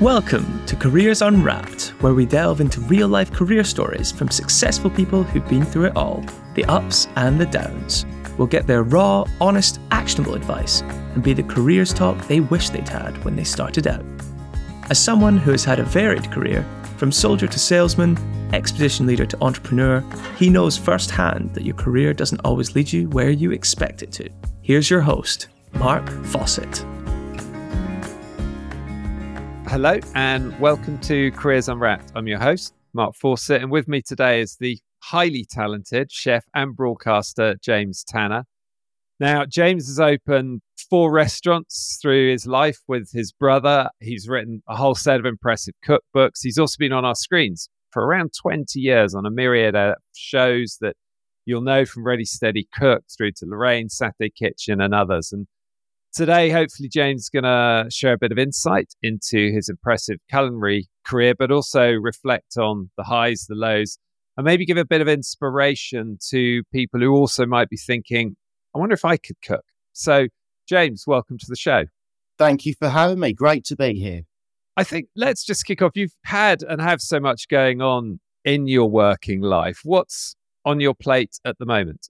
Welcome to Careers Unwrapped, where we delve into real life career stories from successful people who've been through it all the ups and the downs. We'll get their raw, honest, actionable advice and be the careers talk they wish they'd had when they started out. As someone who has had a varied career, from soldier to salesman, expedition leader to entrepreneur, he knows firsthand that your career doesn't always lead you where you expect it to. Here's your host, Mark Fawcett. Hello and welcome to Careers Unwrapped. I'm your host, Mark Fawcett, and with me today is the highly talented chef and broadcaster, James Tanner. Now, James has opened four restaurants through his life with his brother. He's written a whole set of impressive cookbooks. He's also been on our screens for around 20 years on a myriad of shows that you'll know from Ready Steady Cook through to Lorraine, Saturday Kitchen, and others. And Today, hopefully, James is going to share a bit of insight into his impressive culinary career, but also reflect on the highs, the lows, and maybe give a bit of inspiration to people who also might be thinking, I wonder if I could cook. So, James, welcome to the show. Thank you for having me. Great to be here. I think let's just kick off. You've had and have so much going on in your working life. What's on your plate at the moment?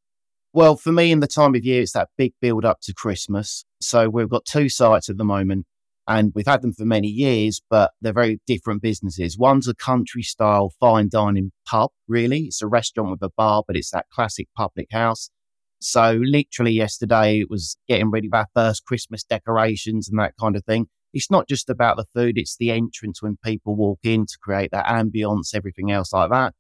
Well, for me, in the time of year, it's that big build up to Christmas. So we've got two sites at the moment and we've had them for many years, but they're very different businesses. One's a country style fine dining pub, really. It's a restaurant with a bar, but it's that classic public house. So literally yesterday, it was getting ready for our first Christmas decorations and that kind of thing. It's not just about the food, it's the entrance when people walk in to create that ambience, everything else like that.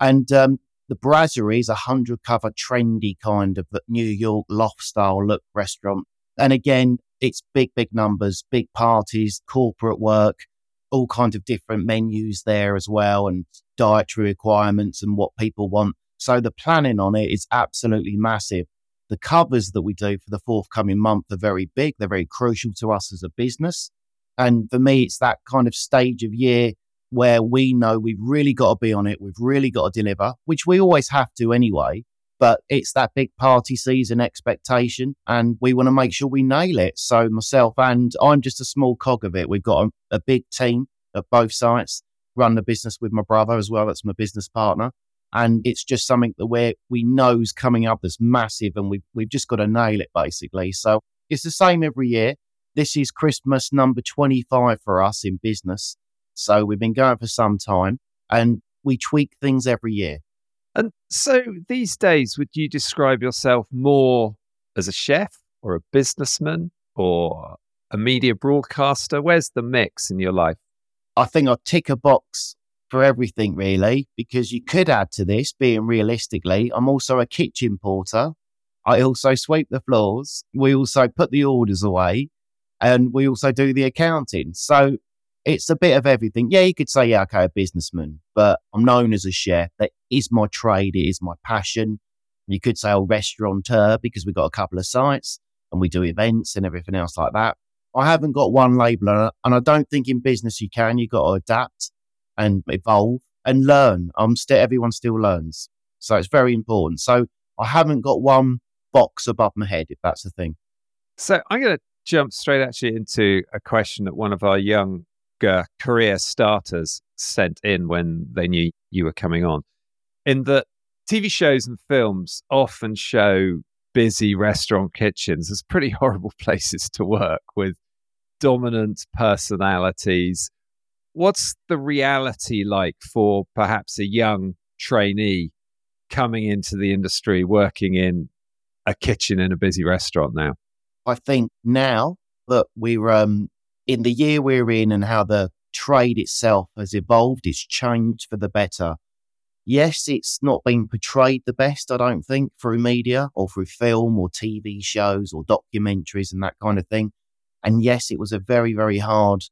And um, the Brasserie is a hundred cover trendy kind of New York loft style look restaurant. And again, it's big, big numbers, big parties, corporate work, all kinds of different menus there as well and dietary requirements and what people want. So the planning on it is absolutely massive. The covers that we do for the forthcoming month are very big. They're very crucial to us as a business. And for me, it's that kind of stage of year where we know we've really got to be on it, we've really got to deliver, which we always have to anyway. But it's that big party season expectation, and we want to make sure we nail it. So, myself and I'm just a small cog of it. We've got a, a big team at both sites, run the business with my brother as well. That's my business partner. And it's just something that we we know is coming up that's massive, and we've, we've just got to nail it basically. So, it's the same every year. This is Christmas number 25 for us in business. So we've been going for some time and we tweak things every year. And so these days, would you describe yourself more as a chef or a businessman or a media broadcaster? Where's the mix in your life? I think I tick a box for everything, really, because you could add to this, being realistically, I'm also a kitchen porter. I also sweep the floors. We also put the orders away and we also do the accounting. So it's a bit of everything. Yeah, you could say, yeah, okay, a businessman, but I'm known as a chef. That is my trade. It is my passion. You could say a restaurateur because we've got a couple of sites and we do events and everything else like that. I haven't got one label, and I don't think in business you can. You've got to adapt and evolve and learn. I'm still everyone still learns, so it's very important. So I haven't got one box above my head, if that's the thing. So I'm going to jump straight actually into a question that one of our young uh, career starters sent in when they knew you were coming on. In that TV shows and films often show busy restaurant kitchens as pretty horrible places to work with dominant personalities. What's the reality like for perhaps a young trainee coming into the industry working in a kitchen in a busy restaurant now? I think now that we're um, in the year we're in and how the trade itself has evolved, it's changed for the better. Yes, it's not been portrayed the best, I don't think, through media or through film or TV shows or documentaries and that kind of thing. And yes, it was a very, very hard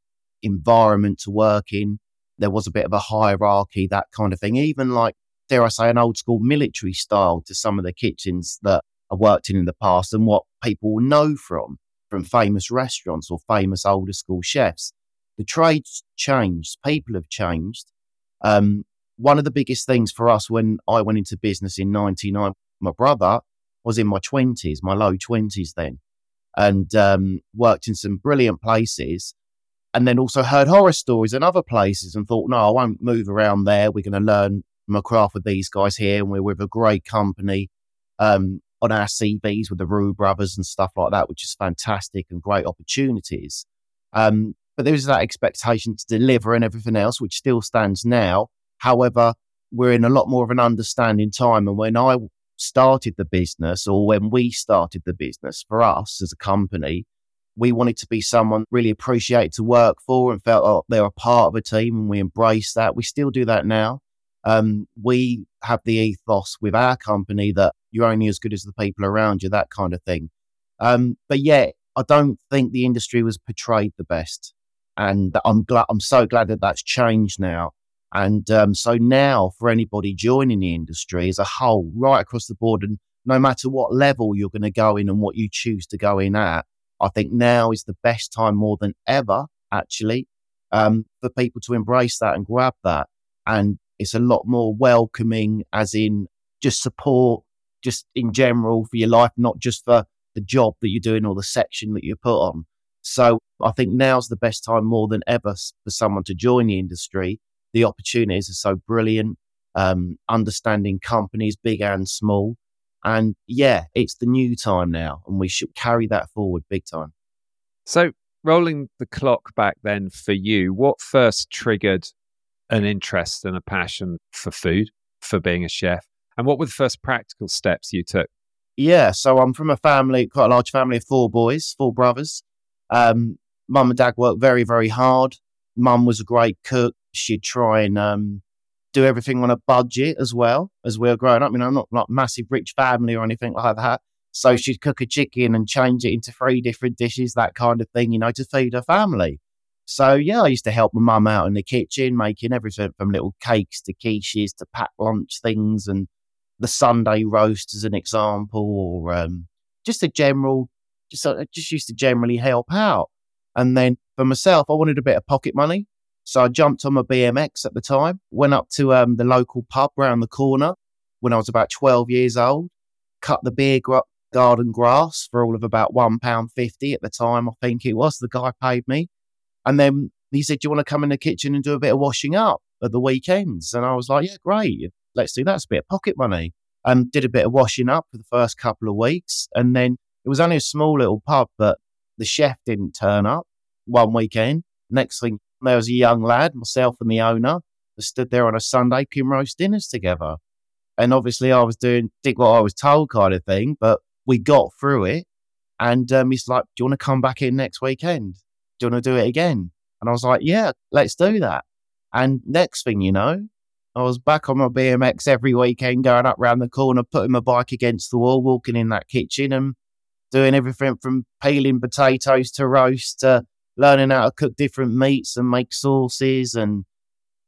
environment to work in. There was a bit of a hierarchy, that kind of thing. Even like, dare I say, an old school military style to some of the kitchens that I worked in in the past and what people will know from from famous restaurants or famous older school chefs. The trade's changed, people have changed. Um, one of the biggest things for us when I went into business in 99, my brother was in my 20s, my low 20s then, and um, worked in some brilliant places. and then also heard horror stories in other places and thought, no, I won't move around there. We're going to learn my craft with these guys here, and we're with a great company um, on our CVs with the Roux brothers and stuff like that, which is fantastic and great opportunities. Um, but there was that expectation to deliver and everything else, which still stands now. However, we're in a lot more of an understanding time. And when I started the business, or when we started the business for us as a company, we wanted to be someone really appreciated to work for and felt like they were a part of a team and we embrace that. We still do that now. Um, we have the ethos with our company that you're only as good as the people around you, that kind of thing. Um, but yeah, I don't think the industry was portrayed the best. And I'm glad, I'm so glad that that's changed now. And um, so now for anybody joining the industry as a whole, right across the board, and no matter what level you're going to go in and what you choose to go in at, I think now is the best time more than ever, actually, um, for people to embrace that and grab that. And it's a lot more welcoming, as in just support, just in general for your life, not just for the job that you're doing or the section that you put on. So I think now's the best time more than ever for someone to join the industry. The opportunities are so brilliant, um, understanding companies, big and small. And yeah, it's the new time now, and we should carry that forward big time. So, rolling the clock back then for you, what first triggered an interest and a passion for food, for being a chef? And what were the first practical steps you took? Yeah, so I'm from a family, quite a large family of four boys, four brothers. Um, Mum and dad worked very, very hard. Mum was a great cook. She'd try and um, do everything on a budget as well as we were growing up. I mean, I'm not like massive rich family or anything like that. So she'd cook a chicken and change it into three different dishes, that kind of thing, you know, to feed her family. So yeah, I used to help my mum out in the kitchen, making everything from little cakes to quiches to packed lunch things and the Sunday roast as an example, or um, just a general, just I just used to generally help out. And then for myself, I wanted a bit of pocket money. So I jumped on my BMX at the time, went up to um, the local pub round the corner when I was about 12 years old, cut the beer garden grass for all of about £1.50 at the time, I think it was. The guy paid me. And then he said, Do you want to come in the kitchen and do a bit of washing up at the weekends? And I was like, Yeah, great. Let's do that. It's a bit of pocket money. And did a bit of washing up for the first couple of weeks. And then it was only a small little pub, but the chef didn't turn up one weekend. Next thing, there was a young lad, myself and the owner, that stood there on a Sunday cooking roast dinners together. And obviously, I was doing, did what I was told kind of thing, but we got through it. And um, he's like, Do you want to come back in next weekend? Do you want to do it again? And I was like, yeah, let's do that. And next thing you know, I was back on my BMX every weekend, going up round the corner, putting my bike against the wall, walking in that kitchen and doing everything from peeling potatoes to roast to learning how to cook different meats and make sauces and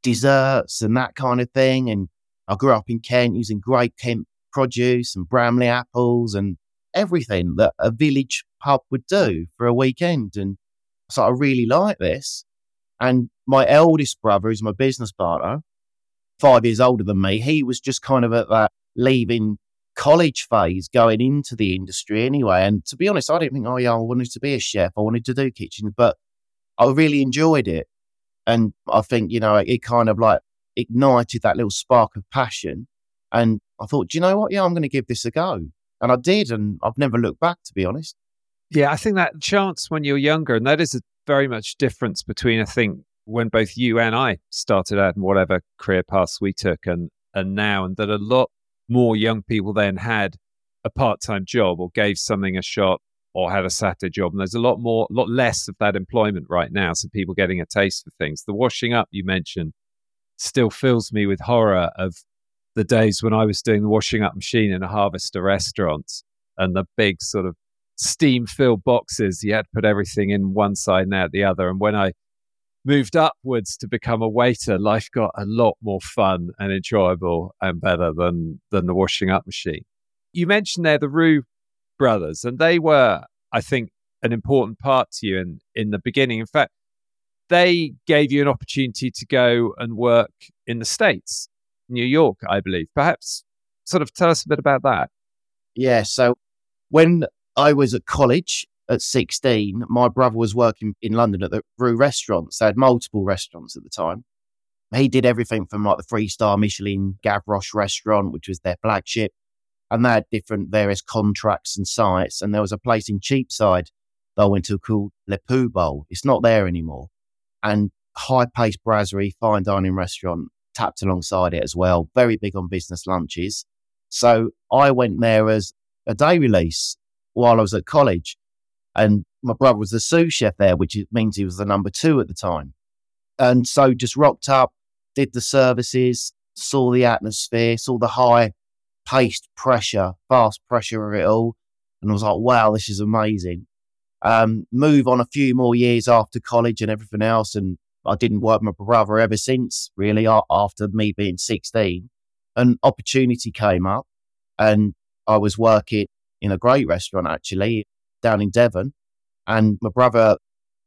desserts and that kind of thing. And I grew up in Kent using great Kent produce and Bramley apples and everything that a village pub would do for a weekend. And so I really like this. And my eldest brother, who's my business partner, five years older than me, he was just kind of at that leaving college phase going into the industry anyway. And to be honest, I didn't think, oh, yeah, I wanted to be a chef. I wanted to do kitchens, but I really enjoyed it. And I think, you know, it kind of like ignited that little spark of passion. And I thought, do you know what? Yeah, I'm going to give this a go. And I did. And I've never looked back, to be honest. Yeah, I think that chance when you're younger, and that is a very much difference between I think when both you and I started out and whatever career paths we took and and now, and that a lot more young people then had a part time job or gave something a shot or had a Saturday job. And there's a lot more, a lot less of that employment right now. So people getting a taste for things. The washing up you mentioned still fills me with horror of the days when I was doing the washing up machine in a Harvester restaurant and the big sort of steam filled boxes. You had to put everything in one side and out the other. And when I moved upwards to become a waiter, life got a lot more fun and enjoyable and better than than the washing up machine. You mentioned there the Roux brothers, and they were, I think, an important part to you in in the beginning. In fact, they gave you an opportunity to go and work in the States, New York, I believe. Perhaps sort of tell us a bit about that. Yeah. So when I was at college at 16, my brother was working in London at the Roux restaurants. They had multiple restaurants at the time. He did everything from like the three star Michelin Gavroche restaurant, which was their flagship, and they had different various contracts and sites. And there was a place in Cheapside that I went to called Le Poulbot. It's not there anymore. And high paced brasserie, fine dining restaurant tapped alongside it as well. Very big on business lunches. So I went there as a day release while I was at college. And my brother was the sous chef there, which means he was the number two at the time. And so just rocked up, did the services, saw the atmosphere, saw the high paced pressure, fast pressure of it all. And I was like, wow, this is amazing. Um, move on a few more years after college and everything else. And I didn't work with my brother ever since, really, after me being 16. An opportunity came up and I was working in a great restaurant, actually, down in Devon. And my brother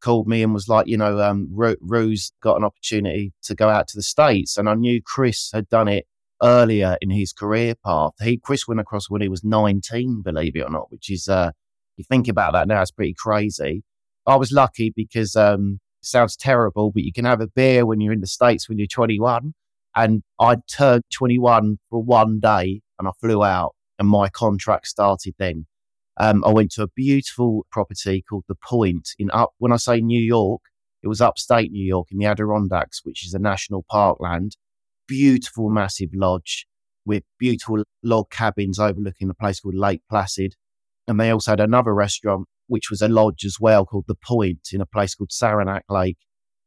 called me and was like, you know, um, Roux's got an opportunity to go out to the States. And I knew Chris had done it earlier in his career path. He, Chris went across when he was 19, believe it or not, which is, uh, you think about that now, it's pretty crazy. I was lucky because, um, it sounds terrible, but you can have a beer when you're in the States when you're 21. And I turned 21 for one day and I flew out and my contract started then. Um, I went to a beautiful property called The Point in up. When I say New York, it was upstate New York in the Adirondacks, which is a national parkland. Beautiful, massive lodge with beautiful log cabins overlooking a place called Lake Placid. And they also had another restaurant, which was a lodge as well, called The Point in a place called Saranac Lake.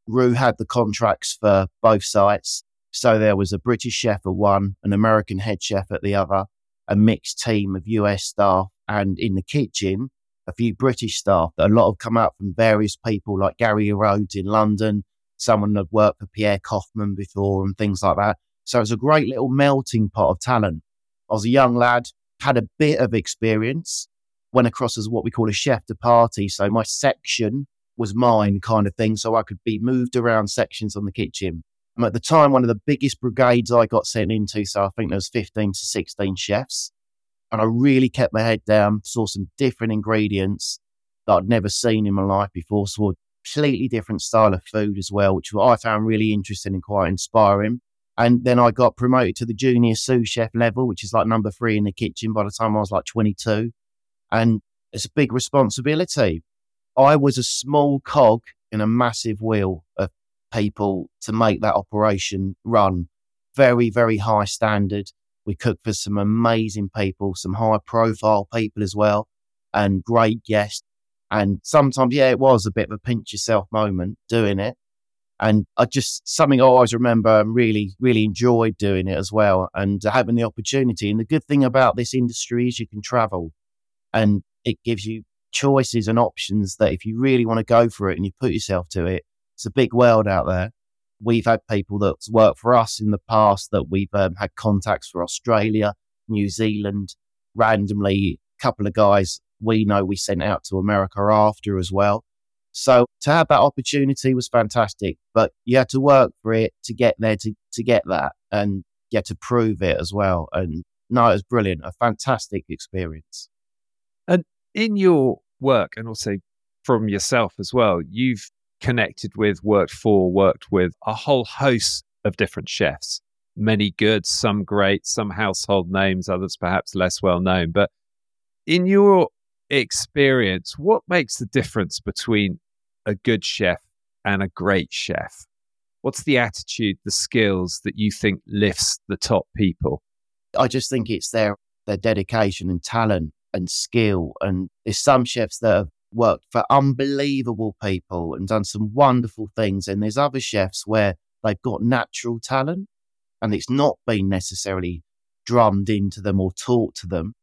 Roux had the contracts for both sites. So there was a British chef at one, an American head chef at the other, a mixed team of US staff and in the kitchen, a few British staff a lot have come out from various people like Gary Rhodes in London, someone that worked for Pierre Koffmann before and things like that. So it's a great little melting pot of talent. I was a young lad, had a bit of experience, went across as what we call a chef de partie. So my section was mine kind of thing. So I could be moved around sections on the kitchen. And at the time, one of the biggest brigades I got sent into. So I think there was 15 to 16 chefs and I really kept my head down, saw some different ingredients that I'd never seen in my life before, saw a completely different style of food as well, which I found really interesting and quite inspiring. And then I got promoted to the junior sous chef level, which is like number three in the kitchen by the time I was like 22. And it's a big responsibility. I was a small cog in a massive wheel of people to make that operation run. Very, very high standard. We cook for some amazing people, some high profile people as well, and great guests. And sometimes, yeah, it was a bit of a pinch yourself moment doing it. And I just, something I always remember and really, really enjoyed doing it as well and having the opportunity. And the good thing about this industry is you can travel and it gives you choices and options that if you really want to go for it and you put yourself to it, it's a big world out there we've had people that's worked for us in the past that we've um, had contacts for Australia, New Zealand, randomly, a couple of guys we know we sent out to America after as well. So to have that opportunity was fantastic, but you had to work for it to get there to, to get that and get to prove it as well. And no, it was brilliant, a fantastic experience. And in your work and also from yourself as well, you've connected with, worked for, worked with a whole host of different chefs. Many good, some great, some household names, others perhaps less well known. But in your experience, what makes the difference between a good chef and a great chef? What's the attitude, the skills that you think lifts the top people? I just think it's their their dedication and talent and skill. And there's some chefs that have worked for unbelievable people and done some wonderful things. And there's other chefs where they've got natural talent and it's not been necessarily drummed into them or taught to them.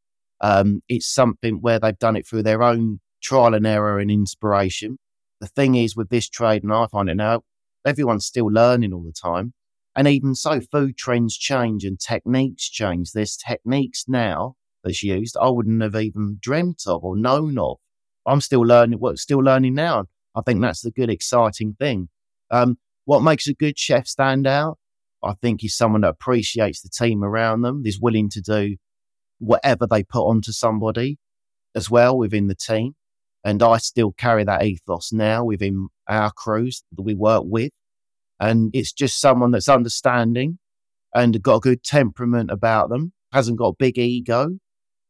Um, it's something where they've done it through their own trial and error and inspiration. The thing is with this trade, and I find it now, everyone's still learning all the time. And even so, food trends change and techniques change. There's techniques now that's used I wouldn't have even dreamt of or known of I'm still learning, still learning now. I think that's the good, exciting thing. Um, what makes a good chef stand out? I think he's someone that appreciates the team around them, is willing to do whatever they put onto somebody as well within the team. And I still carry that ethos now within our crews that we work with. And it's just someone that's understanding and got a good temperament about them, hasn't got a big ego.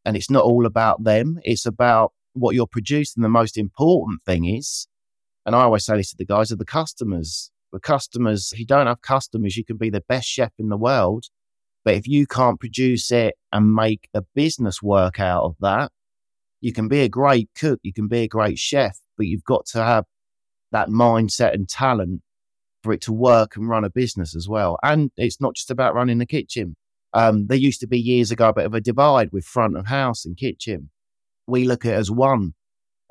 And it's not all about them. It's about what you're producing. The most important thing is, and I always say this to the guys, are the customers. The customers, if you don't have customers, you can be the best chef in the world. But if you can't produce it and make a business work out of that, you can be a great cook, you can be a great chef, but you've got to have that mindset and talent for it to work and run a business as well. And it's not just about running the kitchen. Um, there used to be years ago a bit of a divide with front of house and kitchen. We look at as one.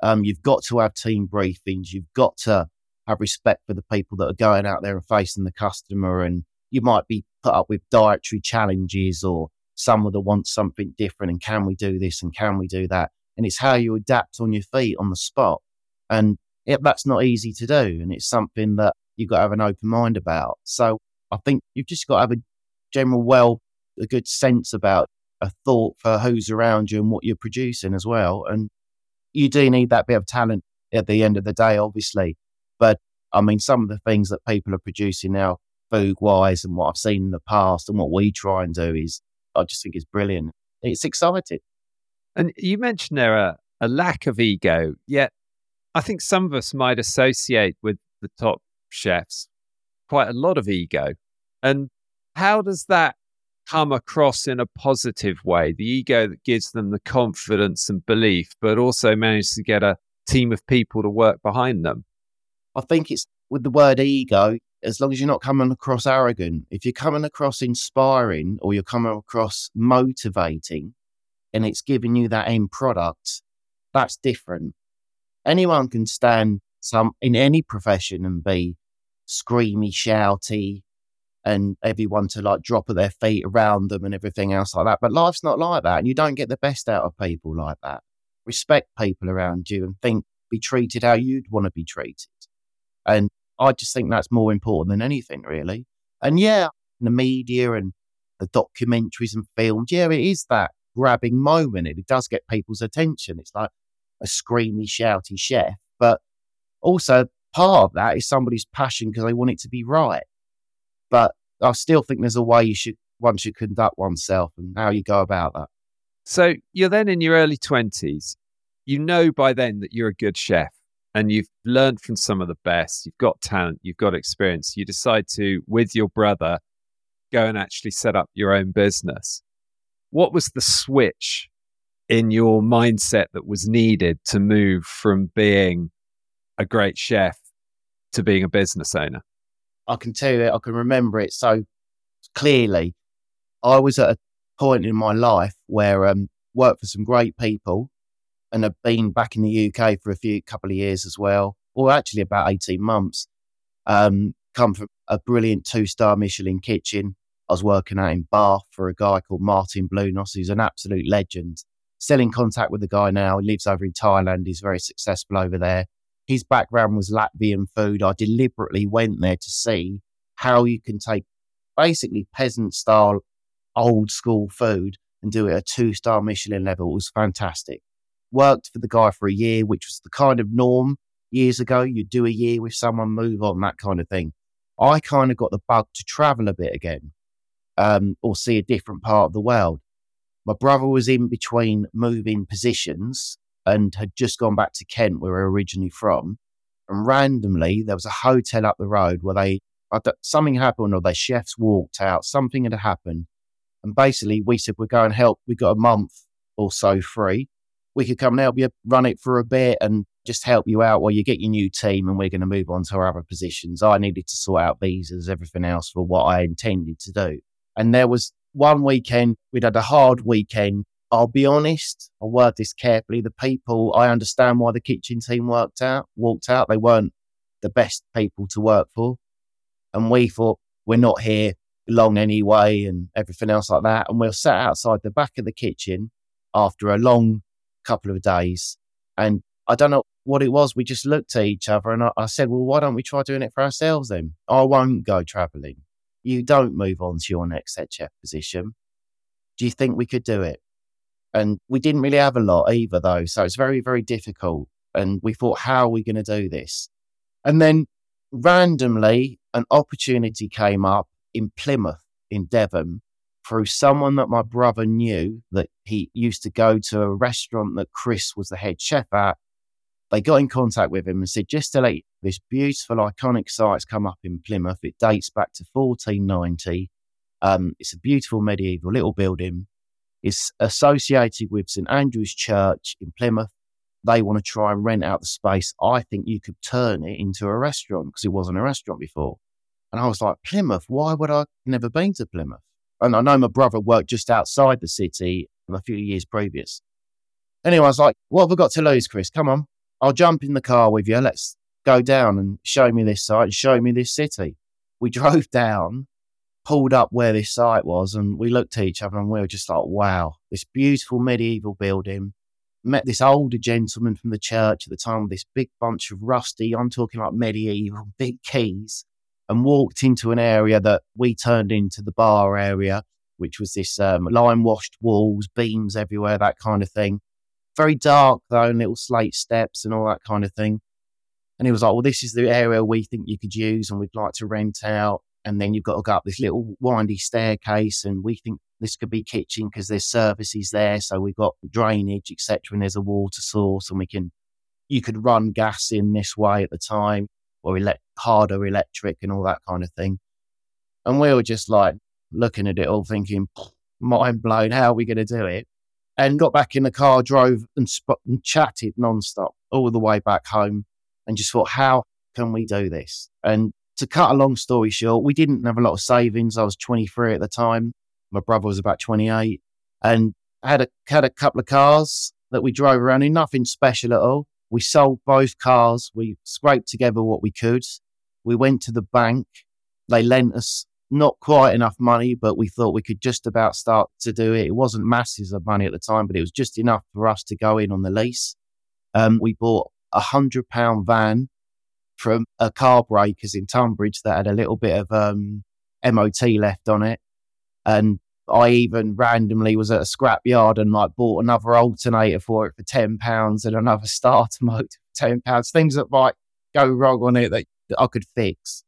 Um, you've got to have team briefings. You've got to have respect for the people that are going out there and facing the customer. And you might be put up with dietary challenges or someone that wants something different. And can we do this? And can we do that? and it's how you adapt on your feet on the spot. And it, that's not easy to do. And it's something that you've got to have an open mind about. So I think you've just got to have a general, well, a good sense about a thought for who's around you and what you're producing as well. And you do need that bit of talent at the end of the day, obviously. But I mean, some of the things that people are producing now, food wise, and what I've seen in the past and what we try and do is, I just think is brilliant. It's exciting. And you mentioned there a, a lack of ego, yet I think some of us might associate with the top chefs quite a lot of ego. And how does that come across in a positive way? The ego that gives them the confidence and belief, but also manages to get a team of people to work behind them. I think it's with the word ego, as long as you're not coming across arrogant, if you're coming across inspiring or you're coming across motivating, and it's giving you that end product, that's different. Anyone can stand some in any profession and be screamy, shouty, and everyone to like drop at their feet around them and everything else like that. But life's not like that. And you don't get the best out of people like that. Respect people around you and think, be treated how you'd want to be treated. And I just think that's more important than anything, really. And yeah, the media and the documentaries and films, yeah, it is that grabbing moment. It, does get people's attention. It's like a screamy, shouty chef, but also part of that is somebody's passion because they want it to be right. But I still think there's a way you should one should conduct oneself and how you go about that. So you're then in your early twenties. You know by then that you're a good chef and you've learned from some of the best. You've got talent, you've got experience. You decide to, with your brother, go and actually set up your own business what was the switch in your mindset that was needed to move from being a great chef to being a business owner? I can tell you, I can remember it so clearly. I was at a point in my life where um worked for some great people and have been back in the UK for a few couple of years as well, or actually about 18 months. Um, come from a brilliant two star Michelin kitchen, I was working out in Bath for a guy called Martin Blunos, who's an absolute legend. Still in contact with the guy now. He lives over in Thailand. He's very successful over there. His background was Latvian food. I deliberately went there to see how you can take basically peasant style, old school food and do it at two star Michelin level. It was fantastic. Worked for the guy for a year, which was the kind of norm years ago. You'd do a year with someone, move on, that kind of thing. I kind of got the bug to travel a bit again um, or see a different part of the world. My brother was in between moving positions and had just gone back to Kent, where we're originally from. And randomly, there was a hotel up the road where they something happened, or their chefs walked out. Something had happened, and basically, we said we're going to help. We got a month or so free. We could come and help you run it for a bit and just help you out while you get your new team and we're going to move on to our other positions. I needed to sort out visas, everything else for what I intended to do. And there was one weekend, we'd had a hard weekend. I'll be honest, I'll word this carefully. The people, I understand why the kitchen team worked out, walked out. They weren't the best people to work for. And we thought, we're not here long anyway, and everything else like that. And we are sat outside the back of the kitchen after a long couple of days. And I don't know what it was. We just looked at each other and I, I said, well, why don't we try doing it for ourselves then? I won't go traveling you don't move on to your next head chef position. Do you think we could do it? And we didn't really have a lot either, though. So it's very, very difficult. And we thought, how are we going to do this? And then randomly, an opportunity came up in Plymouth, in Devon, through someone that my brother knew that he used to go to a restaurant that Chris was the head chef at. They got in contact with him and said, just to let you, this beautiful, iconic site's come up in Plymouth. It dates back to 1490. Um, it's a beautiful medieval little building. It's associated with St Andrew's Church in Plymouth. They want to try and rent out the space. I think you could turn it into a restaurant because it wasn't a restaurant before. And I was like, Plymouth, why would I never been to Plymouth? And I know my brother worked just outside the city a few years previous. Anyway, I was like, what have I got to lose, Chris? Come on. I'll jump in the car with you. Let's go down and show me this site and show me this city. We drove down, pulled up where this site was, and we looked at each other and we were just like, wow, this beautiful medieval building. Met this older gentleman from the church at the time with this big bunch of rusty, I'm talking like medieval, big keys and walked into an area that we turned into the bar area, which was this um, lime washed walls, beams everywhere, that kind of thing. Very dark though, and little slate steps and all that kind of thing. And he was like, Well, this is the area we think you could use and we'd like to rent out. And then you've got to go up this little windy staircase, and we think this could be kitchen because there's services there. So we've got drainage, etc. And there's a water source, and we can, you could run gas in this way at the time or ele- harder electric and all that kind of thing. And we were just like looking at it all thinking, mind blown, how are we going to do it? And got back in the car, drove and, sp- and chatted nonstop all the way back home and just thought, how can we do this? And to cut a long story short, we didn't have a lot of savings. I was 23 at the time. My brother was about 28 and had a, had a couple of cars that we drove around in, nothing special at all. We sold both cars. We scraped together what we could. We went to the bank. They lent us not quite enough money, but we thought we could just about start to do it. It wasn't masses of money at the time, but it was just enough for us to go in on the lease. Um, we bought a hundred pound van from a car breakers in Tunbridge that had a little bit of um, MOT left on it. And I even randomly was at a scrap yard and like bought another alternator for it for ten pounds and another starter motor for ten pounds. Things that might go wrong on it that, that I could fix.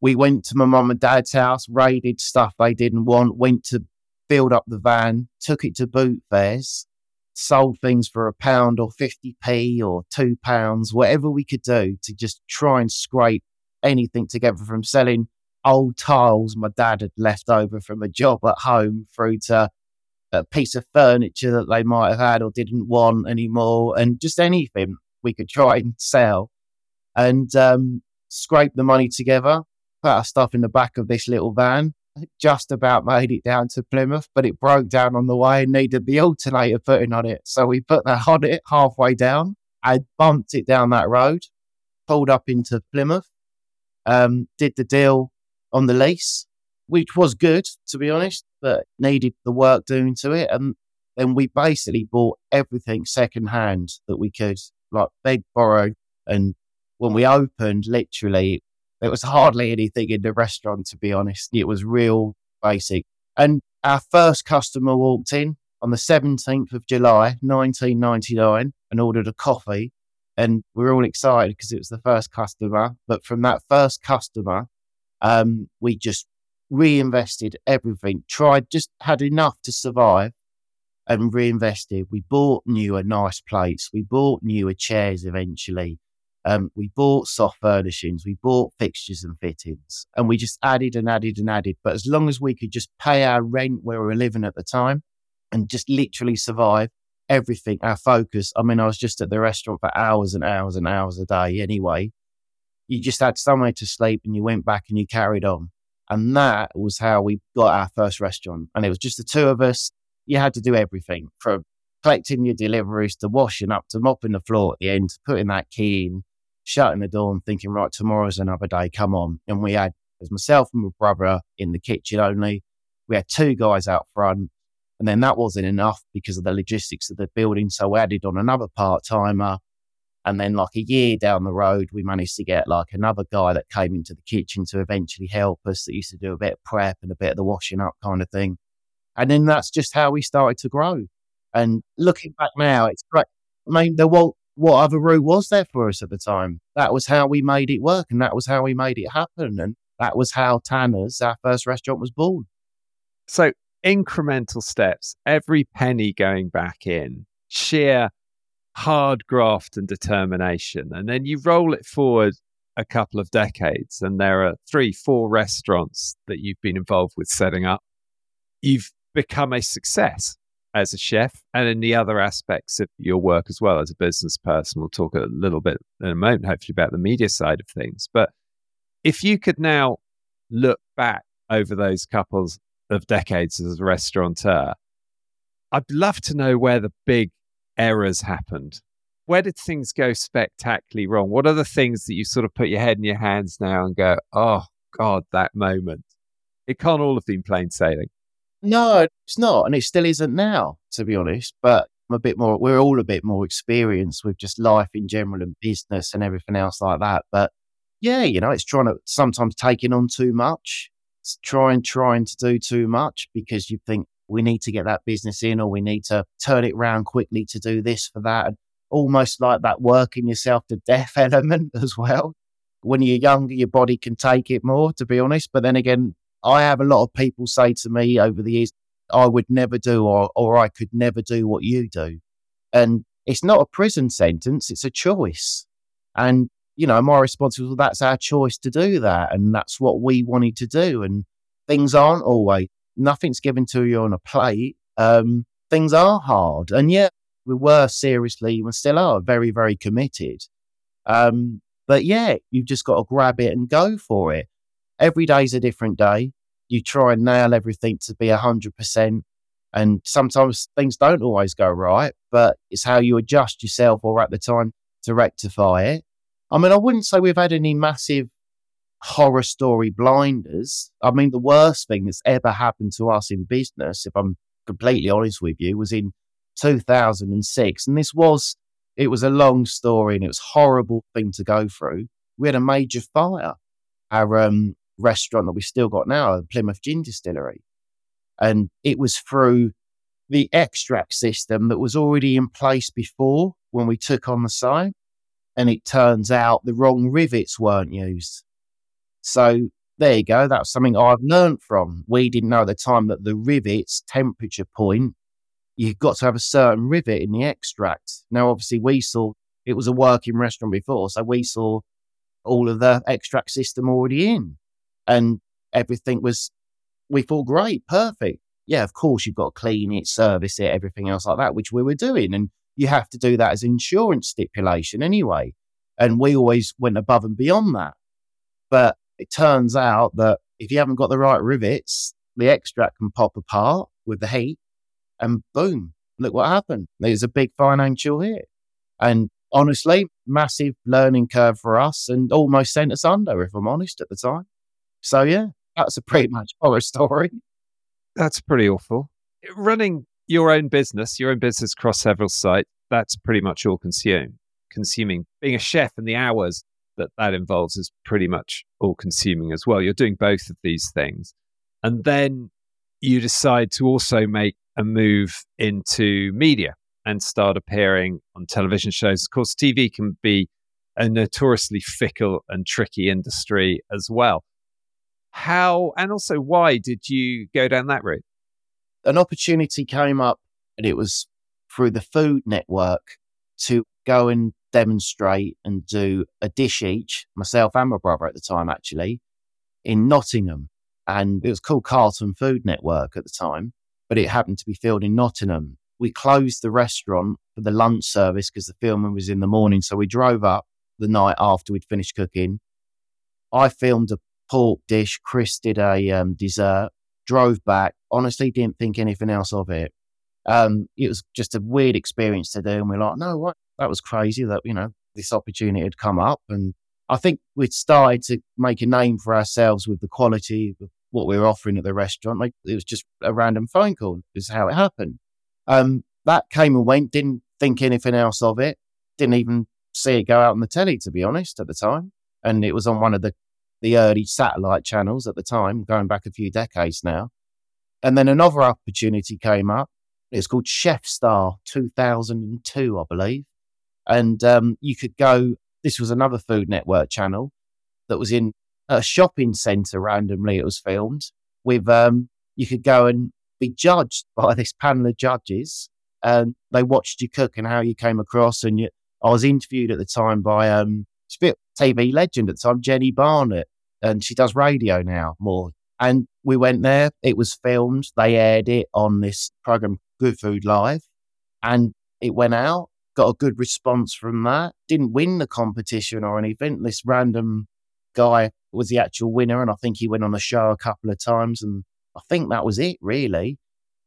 We went to my mum and dad's house, raided stuff they didn't want, went to build up the van, took it to boot fairs, sold things for a pound or 50p or two pounds, whatever we could do to just try and scrape anything together from selling old tiles my dad had left over from a job at home through to a piece of furniture that they might have had or didn't want anymore and just anything we could try and sell and um, scrape the money together, put our stuff in the back of this little van. Just about made it down to Plymouth, but it broke down on the way and needed the alternator putting on it. So we put that on it halfway down. I bumped it down that road, pulled up into Plymouth, um, did the deal on the lease, which was good, to be honest, but needed the work doing to it. And then we basically bought everything secondhand that we could, like beg, borrow. And when we opened, literally, there was hardly anything in the restaurant, to be honest. It was real basic. And our first customer walked in on the 17th of July, 1999, and ordered a coffee. And we were all excited because it was the first customer. But from that first customer, um, we just reinvested everything, tried, just had enough to survive and reinvested. We bought newer nice plates. We bought newer chairs eventually. Um, we bought soft furnishings. We bought fixtures and fittings and we just added and added and added. But as long as we could just pay our rent where we were living at the time and just literally survive everything, our focus. I mean, I was just at the restaurant for hours and hours and hours a day anyway you just had somewhere to sleep and you went back and you carried on. And that was how we got our first restaurant. And it was just the two of us. You had to do everything from collecting your deliveries to washing up to mopping the floor at the end, putting that key in, shutting the door and thinking, right, tomorrow's another day, come on. And we had, as myself and my brother in the kitchen only, we had two guys out front. And then that wasn't enough because of the logistics of the building. So we added on another part timer and then, like a year down the road, we managed to get like another guy that came into the kitchen to eventually help us that used to do a bit of prep and a bit of the washing up kind of thing. And then that's just how we started to grow. And looking back now, it's great. I mean, the Walt what other route was there for us at the time? That was how we made it work and that was how we made it happen. And that was how Tanner's, our first restaurant, was born. So, incremental steps, every penny going back in, sheer hard graft and determination. And then you roll it forward a couple of decades, and there are three, four restaurants that you've been involved with setting up. You've become a success as a chef and in the other aspects of your work as well as a business person. We'll talk a little bit in a moment, hopefully, about the media side of things. But if you could now look back over those couples of decades as a restaurateur, I'd love to know where the big errors happened. Where did things go spectacularly wrong? What are the things that you sort of put your head in your hands now and go, oh, God, that moment? It can't all have been plain sailing. No, it's not. And it still isn't now, to be honest. But I'm a bit more, we're all a bit more experienced with just life in general and business and everything else like that. But yeah, you know, it's trying to sometimes taking on too much, it's trying, trying to do too much because you think we need to get that business in or we need to turn it around quickly to do this for that. And almost like that working yourself to death element as well. When you're younger, your body can take it more, to be honest. But then again, I have a lot of people say to me over the years, I would never do or, or I could never do what you do. And it's not a prison sentence, it's a choice. And, you know, my response was, well, that's our choice to do that. And that's what we wanted to do. And things aren't always, nothing's given to you on a plate. Um, things are hard. And yet we were seriously, we still are very, very committed. Um, but yeah, you've just got to grab it and go for it every day's a different day. You try and nail everything to be 100%. And sometimes things don't always go right, but it's how you adjust yourself or at the time to rectify it. I mean, I wouldn't say we've had any massive horror story blinders. I mean, the worst thing that's ever happened to us in business, if I'm completely honest with you, was in 2006. And this was, it was a long story and it was horrible thing to go through. We had a major fire. Our um, restaurant that we still got now, Plymouth Gin Distillery. And it was through the extract system that was already in place before when we took on the site. And it turns out the wrong rivets weren't used. So there you go. That's something I've learned from. We didn't know at the time that the rivets temperature point, you've got to have a certain rivet in the extract. Now, obviously, we saw it was a working restaurant before. So we saw all of the extract system already in and everything was, we thought, great, perfect. Yeah, of course, you've got to clean it, service it, everything else like that, which we were doing. And you have to do that as insurance stipulation anyway. And we always went above and beyond that. But it turns out that if you haven't got the right rivets, the extract can pop apart with the heat and boom, look what happened. There's a big financial hit. And honestly, massive learning curve for us and almost sent us under, if I'm honest, at the time. So yeah, that's a pretty much horror story. That's pretty awful. Running your own business, your own business across several sites, that's pretty much all consumed. Consuming being a chef and the hours that that involves is pretty much all consuming as well. You're doing both of these things. And then you decide to also make a move into media and start appearing on television shows. Of course, TV can be a notoriously fickle and tricky industry as well. How and also why did you go down that route? An opportunity came up, and it was through the Food Network to go and demonstrate and do a dish each, myself and my brother at the time, actually, in Nottingham. And it was called Carlton Food Network at the time, but it happened to be filmed in Nottingham. We closed the restaurant for the lunch service because the filming was in the morning. So we drove up the night after we'd finished cooking. I filmed a pork dish. Chris did a um, dessert, drove back. Honestly, didn't think anything else of it. Um, it was just a weird experience to do. And we're like, no, what? That was crazy that, you know, this opportunity had come up. And I think we'd started to make a name for ourselves with the quality of what we were offering at the restaurant. Like it was just a random phone call, is how it happened. Um, that came and went, didn't think anything else of it, didn't even see it go out on the telly, to be honest, at the time. And it was on one of the the early satellite channels at the time, going back a few decades now. And then another opportunity came up. It's called Chef Star 2002, I believe. And um, you could go, this was another Food Network channel that was in a shopping centre randomly, it was filmed with, um, you could go and be judged by this panel of judges. And they watched you cook and how you came across. And you, I was interviewed at the time by um, TV legend at the time, Jeni Barnett, and she does radio now more. And we went there. It was filmed. They aired it on this program, Good Food Live, and it went out. Got a good response from that. Didn't win the competition or anything. This random guy was the actual winner, and I think he went on the show a couple of times, and I think that was it really.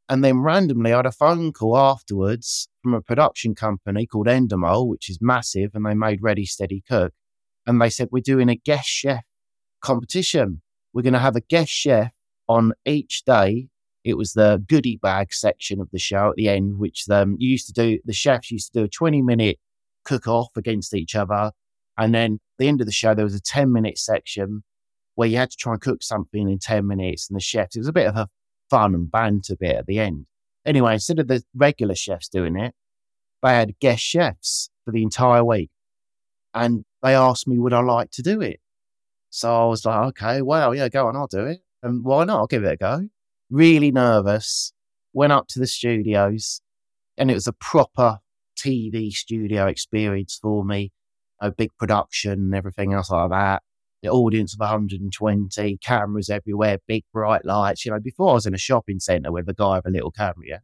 And then randomly, I had a phone call afterwards from a production company called Endemol, which is massive, and they made Ready Steady Cook. And they said, We're doing a guest chef competition. We're going to have a guest chef on each day. It was the goodie bag section of the show at the end, which um, you used to do, the chefs used to do a 20 minute cook off against each other. And then at the end of the show, there was a 10 minute section where you had to try and cook something in 10 minutes. And the chefs, it was a bit of a fun and banter bit at the end. Anyway, instead of the regular chefs doing it, they had guest chefs for the entire week. And they asked me, would I like to do it? So I was like, okay, well, yeah, go on, I'll do it. And why not? I'll give it a go. Really nervous. Went up to the studios and it was a proper TV studio experience for me. A big production and everything else like that. The audience of 120, cameras everywhere, big bright lights. You know, before I was in a shopping centre with a guy with a little camera.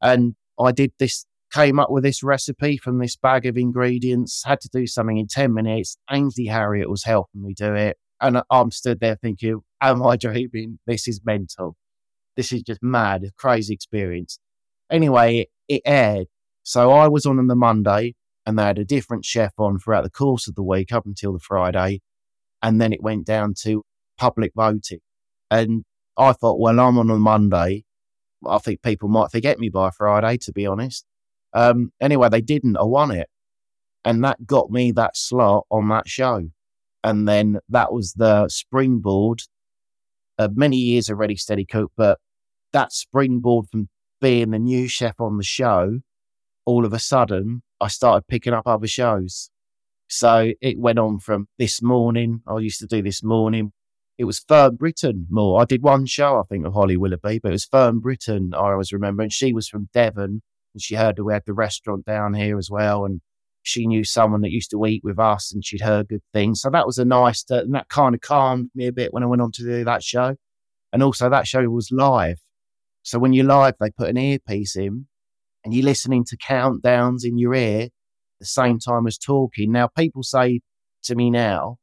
And I did this came up with this recipe from this bag of ingredients, had to do something in 10 minutes. Ainsley Harriott was helping me do it. And I'm stood there thinking, am I dreaming? This is mental. This is just mad, crazy experience. Anyway, it, it aired. So I was on on the Monday and they had a different chef on throughout the course of the week up until the Friday. And then it went down to public voting. And I thought, well, I'm on a Monday. I think people might forget me by Friday, to be honest. Um, anyway, they didn't. I won it. And that got me that slot on that show. And then that was the springboard many years of Ready Steady Cook, but that springboard from being the new chef on the show, all of a sudden, I started picking up other shows. So it went on from this morning. I used to do this morning. It was Fern Britton more. I did one show, I think, of Holly Willoughby, but it was Fern Britton, I always remember. And she was from Devon and she heard that we had the restaurant down here as well. And she knew someone that used to eat with us and she'd heard good things. So that was a nice, uh, and that kind of calmed me a bit when I went on to do that show. And also that show was live. So when you're live, they put an earpiece in and you're listening to countdowns in your ear the same time as talking. Now, people say to me now,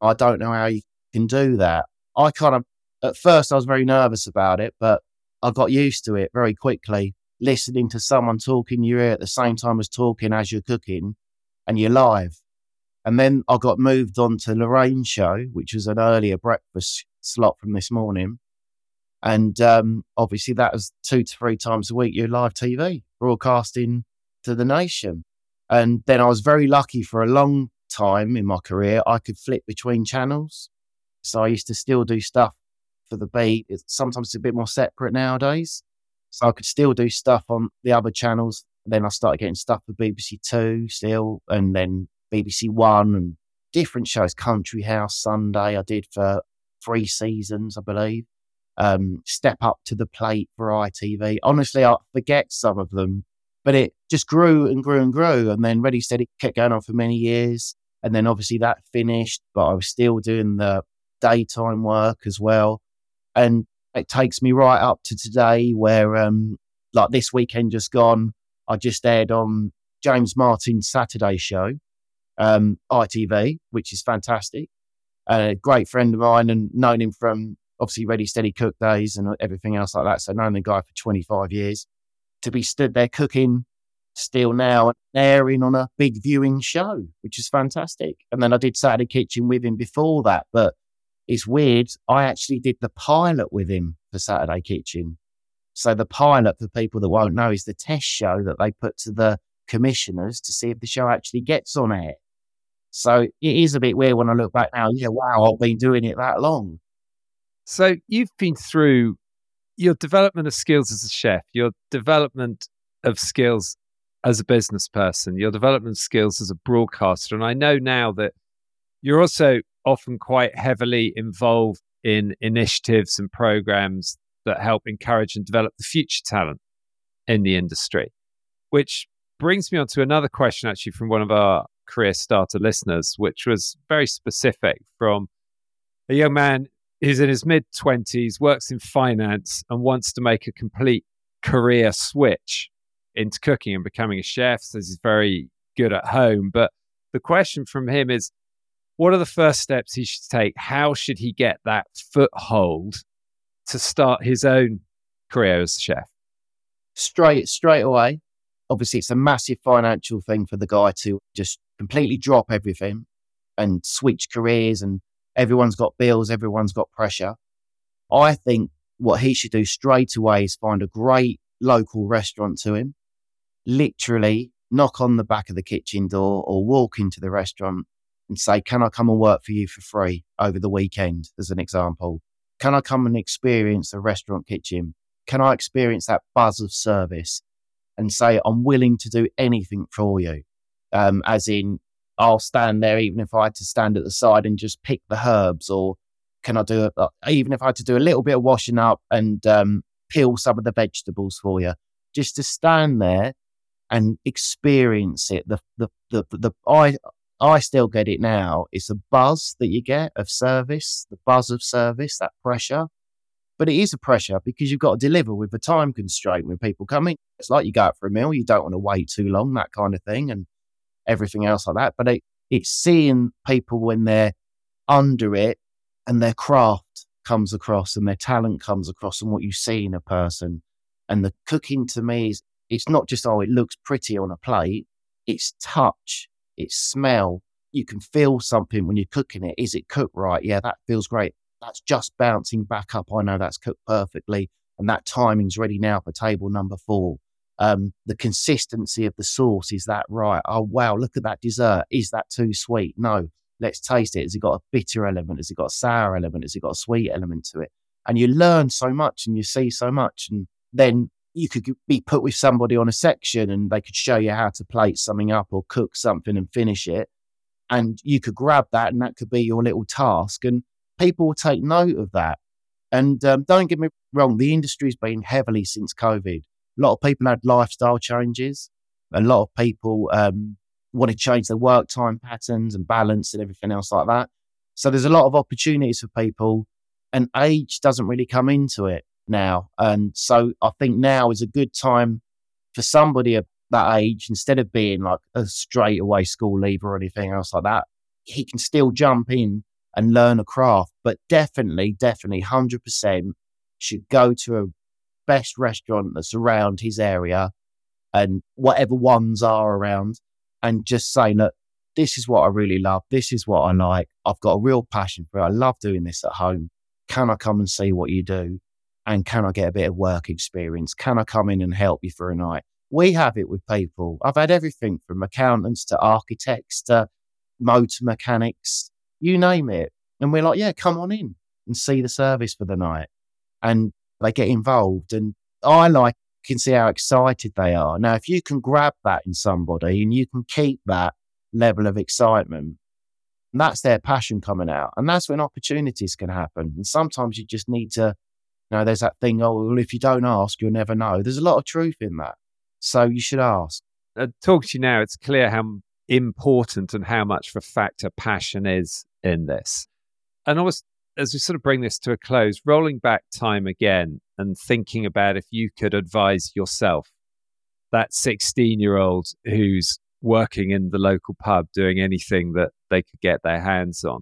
I don't know how you can do that. I kind of, at first, I was very nervous about it, but I got used to it very quickly listening to someone talking in your ear at the same time as talking as you're cooking and you're live. And then I got moved on to Lorraine's show, which was an earlier breakfast slot from this morning. And um, obviously, that was two to three times a week, you're live TV broadcasting to the nation. And then I was very lucky for a long time in my career, I could flip between channels. So I used to still do stuff for the Beeb. It's sometimes it's a bit more separate nowadays. So I could still do stuff on the other channels. Then I started getting stuff for BBC Two still, and then BBC One and different shows. Country House Sunday I did for three seasons, I believe. Um, Step Up to the Plate for ITV. Honestly, I forget some of them, but it just grew and grew and grew. And then Ready Steady it kept going on for many years. And then obviously that finished, but I was still doing the daytime work as well. And it takes me right up to today where um like this weekend just gone i just aired on james martin's saturday show um itv which is fantastic. A great friend of mine and known him from obviously ready steady cook days and everything else like that so known the guy for 25 years. To be stood there cooking still now and airing on a big viewing show which is fantastic. And then i did saturday kitchen with him before that but it's weird. I actually did the pilot with him for Saturday Kitchen. So the pilot, for people that won't know, is the test show that they put to the commissioners to see if the show actually gets on air. So it is a bit weird when I look back now. Yeah, wow, I've been doing it that long. So you've been through your development of skills as a chef, your development of skills as a business person, your development skills as a broadcaster. And I know now that you're also often quite heavily involved in initiatives and programs that help encourage and develop the future talent in the industry, which brings me on to another question actually from one of our career starter listeners, which was very specific from a young man who's in his mid 20s, works in finance, and wants to make a complete career switch into cooking and becoming a chef. Says he's very good at home. But the question from him is what are the first steps he should take? How should he get that foothold to start his own career as a chef? Straight straight away. Obviously, it's a massive financial thing for the guy to just completely drop everything and switch careers and everyone's got bills, everyone's got pressure. I think what he should do straight away is find a great local restaurant to him, literally knock on the back of the kitchen door or walk into the restaurant and say, Can I come and work for you for free over the weekend, as an example? Can I come and experience the restaurant kitchen? Can I experience that buzz of service and say, I'm willing to do anything for you? Um, as in, I'll stand there even if I had to stand at the side and just pick the herbs, or can I do it? Uh, even if I had to do a little bit of washing up and um, peel some of the vegetables for you, just to stand there and experience it. The the the, the, I still get it now. It's the buzz that you get of service, the buzz of service, that pressure. But it is a pressure because you've got to deliver with a time constraint when people come in. It's like you go out for a meal, you don't want to wait too long, that kind of thing. And everything else like that. But it, it's seeing people when they're under it and their craft comes across and their talent comes across and what you see in a person. And the cooking to me is, it's not just, oh, it looks pretty on a plate. It's touch, it's smell. You can feel something when you're cooking it. Is it cooked right? Yeah, that feels great. That's just bouncing back up. I know that's cooked perfectly. And that timing's ready now for table number four. Um, the consistency of the sauce is that right? Oh wow, look at that dessert. Is that too sweet? No. Let's taste it. Has it got a bitter element? Has it got a sour element? Has it got a sweet element to it? And you learn so much and you see so much. And then you could be put with somebody on a section and they could show you how to plate something up or cook something and finish it. And you could grab that and that could be your little task. And people will take note of that. And um, don't get me wrong, the industry's been heavily since COVID a lot of people had lifestyle changes. A lot of people um, want to change their work time patterns and balance and everything else like that. So there's a lot of opportunities for people, and age doesn't really come into it now. And so I think now is a good time for somebody of that age, instead of being like a straight away school leaver or anything else like that, he can still jump in and learn a craft. But definitely, definitely, 100% should go to a best restaurant that's around his area and whatever ones are around and just say, look, this is what I really love. This is what I like. I've got a real passion for it. I love doing this at home. Can I come and see what you do? And can I get a bit of work experience? Can I come in and help you for a night? We have it with people. I've had everything from accountants to architects to motor mechanics, you name it. And we're like, yeah, come on in and see the service for the night. And they get involved. And I like can see how excited they are. Now, if you can grab that in somebody and you can keep that level of excitement, that's their passion coming out. And that's when opportunities can happen. And sometimes you just need to, you know, there's that thing, oh, well, if you don't ask, you'll never know. There's a lot of truth in that. So you should ask. Uh, talk to you now, it's clear how important and how much of a factor passion is in this. And I was as we sort of bring this to a close, rolling back time again and thinking about if you could advise yourself, that 16 year old who's working in the local pub doing anything that they could get their hands on,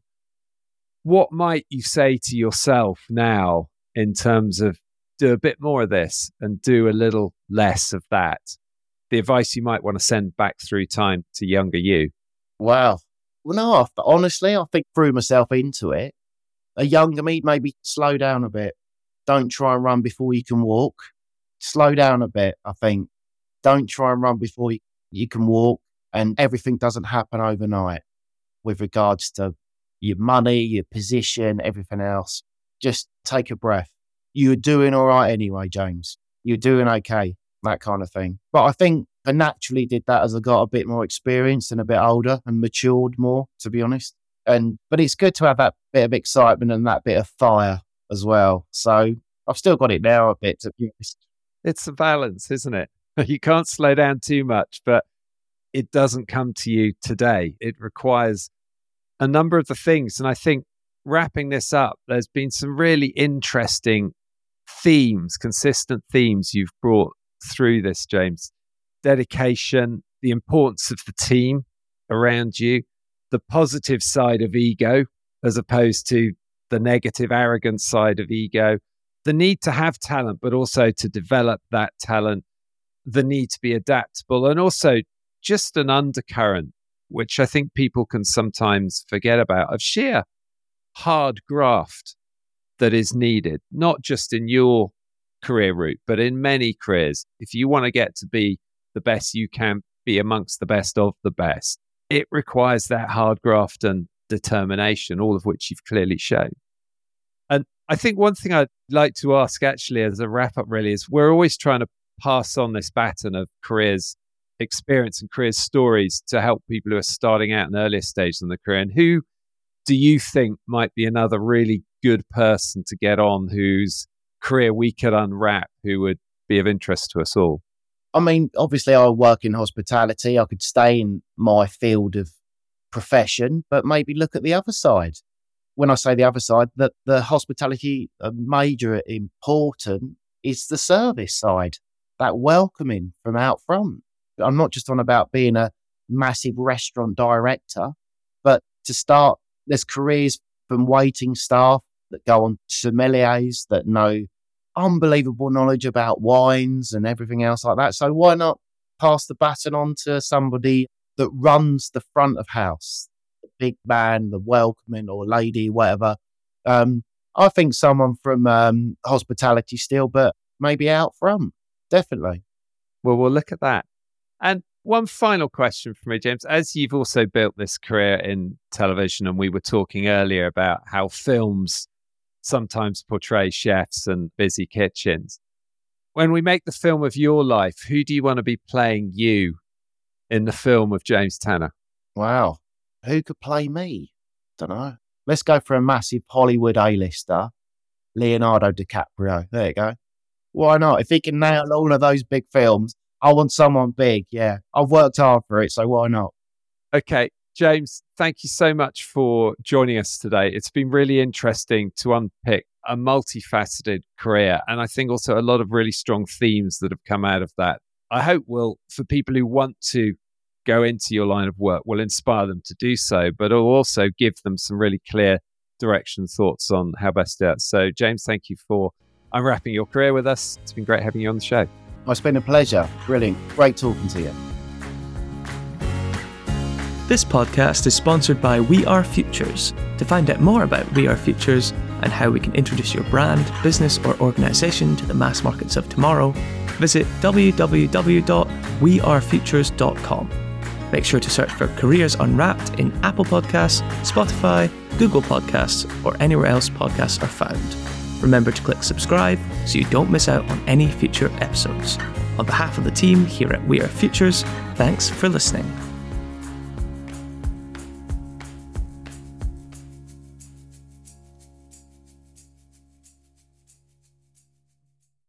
what might you say to yourself now in terms of do a bit more of this and do a little less of that? The advice you might want to send back through time to younger you. Wow. Well, no, honestly, I think threw myself into it a younger me, maybe slow down a bit. Don't try and run before you can walk. Slow down a bit, I think. Don't try and run before you can walk. And everything doesn't happen overnight with regards to your money, your position, everything else. Just take a breath. You're doing all right anyway, James. You're doing okay, that kind of thing. But I think I naturally did that as I got a bit more experienced and a bit older and matured more, to be honest. And but it's good to have that bit of excitement and that bit of fire as well. So I've still got it now a bit to be honest. It's a balance, isn't it? You can't slow down too much, but it doesn't come to you today. It requires a number of the things. And I think wrapping this up, there's been some really interesting themes, consistent themes you've brought through this, James. Dedication, the importance of the team around you, the positive side of ego, as opposed to the negative, arrogant side of ego, the need to have talent, but also to develop that talent, the need to be adaptable, and also just an undercurrent, which I think people can sometimes forget about, of sheer hard graft that is needed, not just in your career route, but in many careers. If you want to get to be the best you can be amongst the best of the best, it requires that hard graft and determination, all of which you've clearly shown. And I think one thing I'd like to ask actually as a wrap up really is we're always trying to pass on this baton of careers experience and career stories to help people who are starting out in earlier stages in the career. And who do you think might be another really good person to get on whose career we could unwrap who would be of interest to us all? I mean, obviously, I work in hospitality. I could stay in my field of profession, but maybe look at the other side. When I say the other side, that the hospitality uh, major important is the service side, that welcoming from out front. I'm not just on about being a massive restaurant director, but to start, there's careers from waiting staff that go on sommeliers that know unbelievable knowledge about wines and everything else like that. So why not pass the baton on to somebody that runs the front of house, the big man, the welcoming or lady, whatever. Um, I think someone from um, hospitality still, but maybe out front, definitely. Well, we'll look at that. And one final question for me, James. As you've also built this career in television, and we were talking earlier about how films sometimes portray chefs and busy kitchens. When we make the film of your life, who do you want to be playing you in the film of James Tanner? Wow. Who could play me? Don't know. Let's go for a massive Hollywood A-lister, Leonardo DiCaprio. There you go. Why not? If he can nail all of those big films, I want someone big. Yeah. I've worked hard for it, so why not? Okay. James, thank you so much for joining us today. It's been really interesting to unpick a multifaceted career. And I think also a lot of really strong themes that have come out of that. I hope will, for people who want to go into your line of work, will inspire them to do so, but will also give them some really clear direction thoughts on how best to do it. So, James, thank you for unwrapping your career with us. It's been great having you on the show. It's been a pleasure. Brilliant. Great talking to you. This podcast is sponsored by We Are Futures. To find out more about We Are Futures and how we can introduce your brand, business, or organization to the mass markets of tomorrow, visit www.wearefutures.com. Make sure to search for Careers Unwrapped in Apple Podcasts, Spotify, Google Podcasts, or anywhere else podcasts are found. Remember to click subscribe so you don't miss out on any future episodes. On behalf of the team here at We Are Futures, thanks for listening.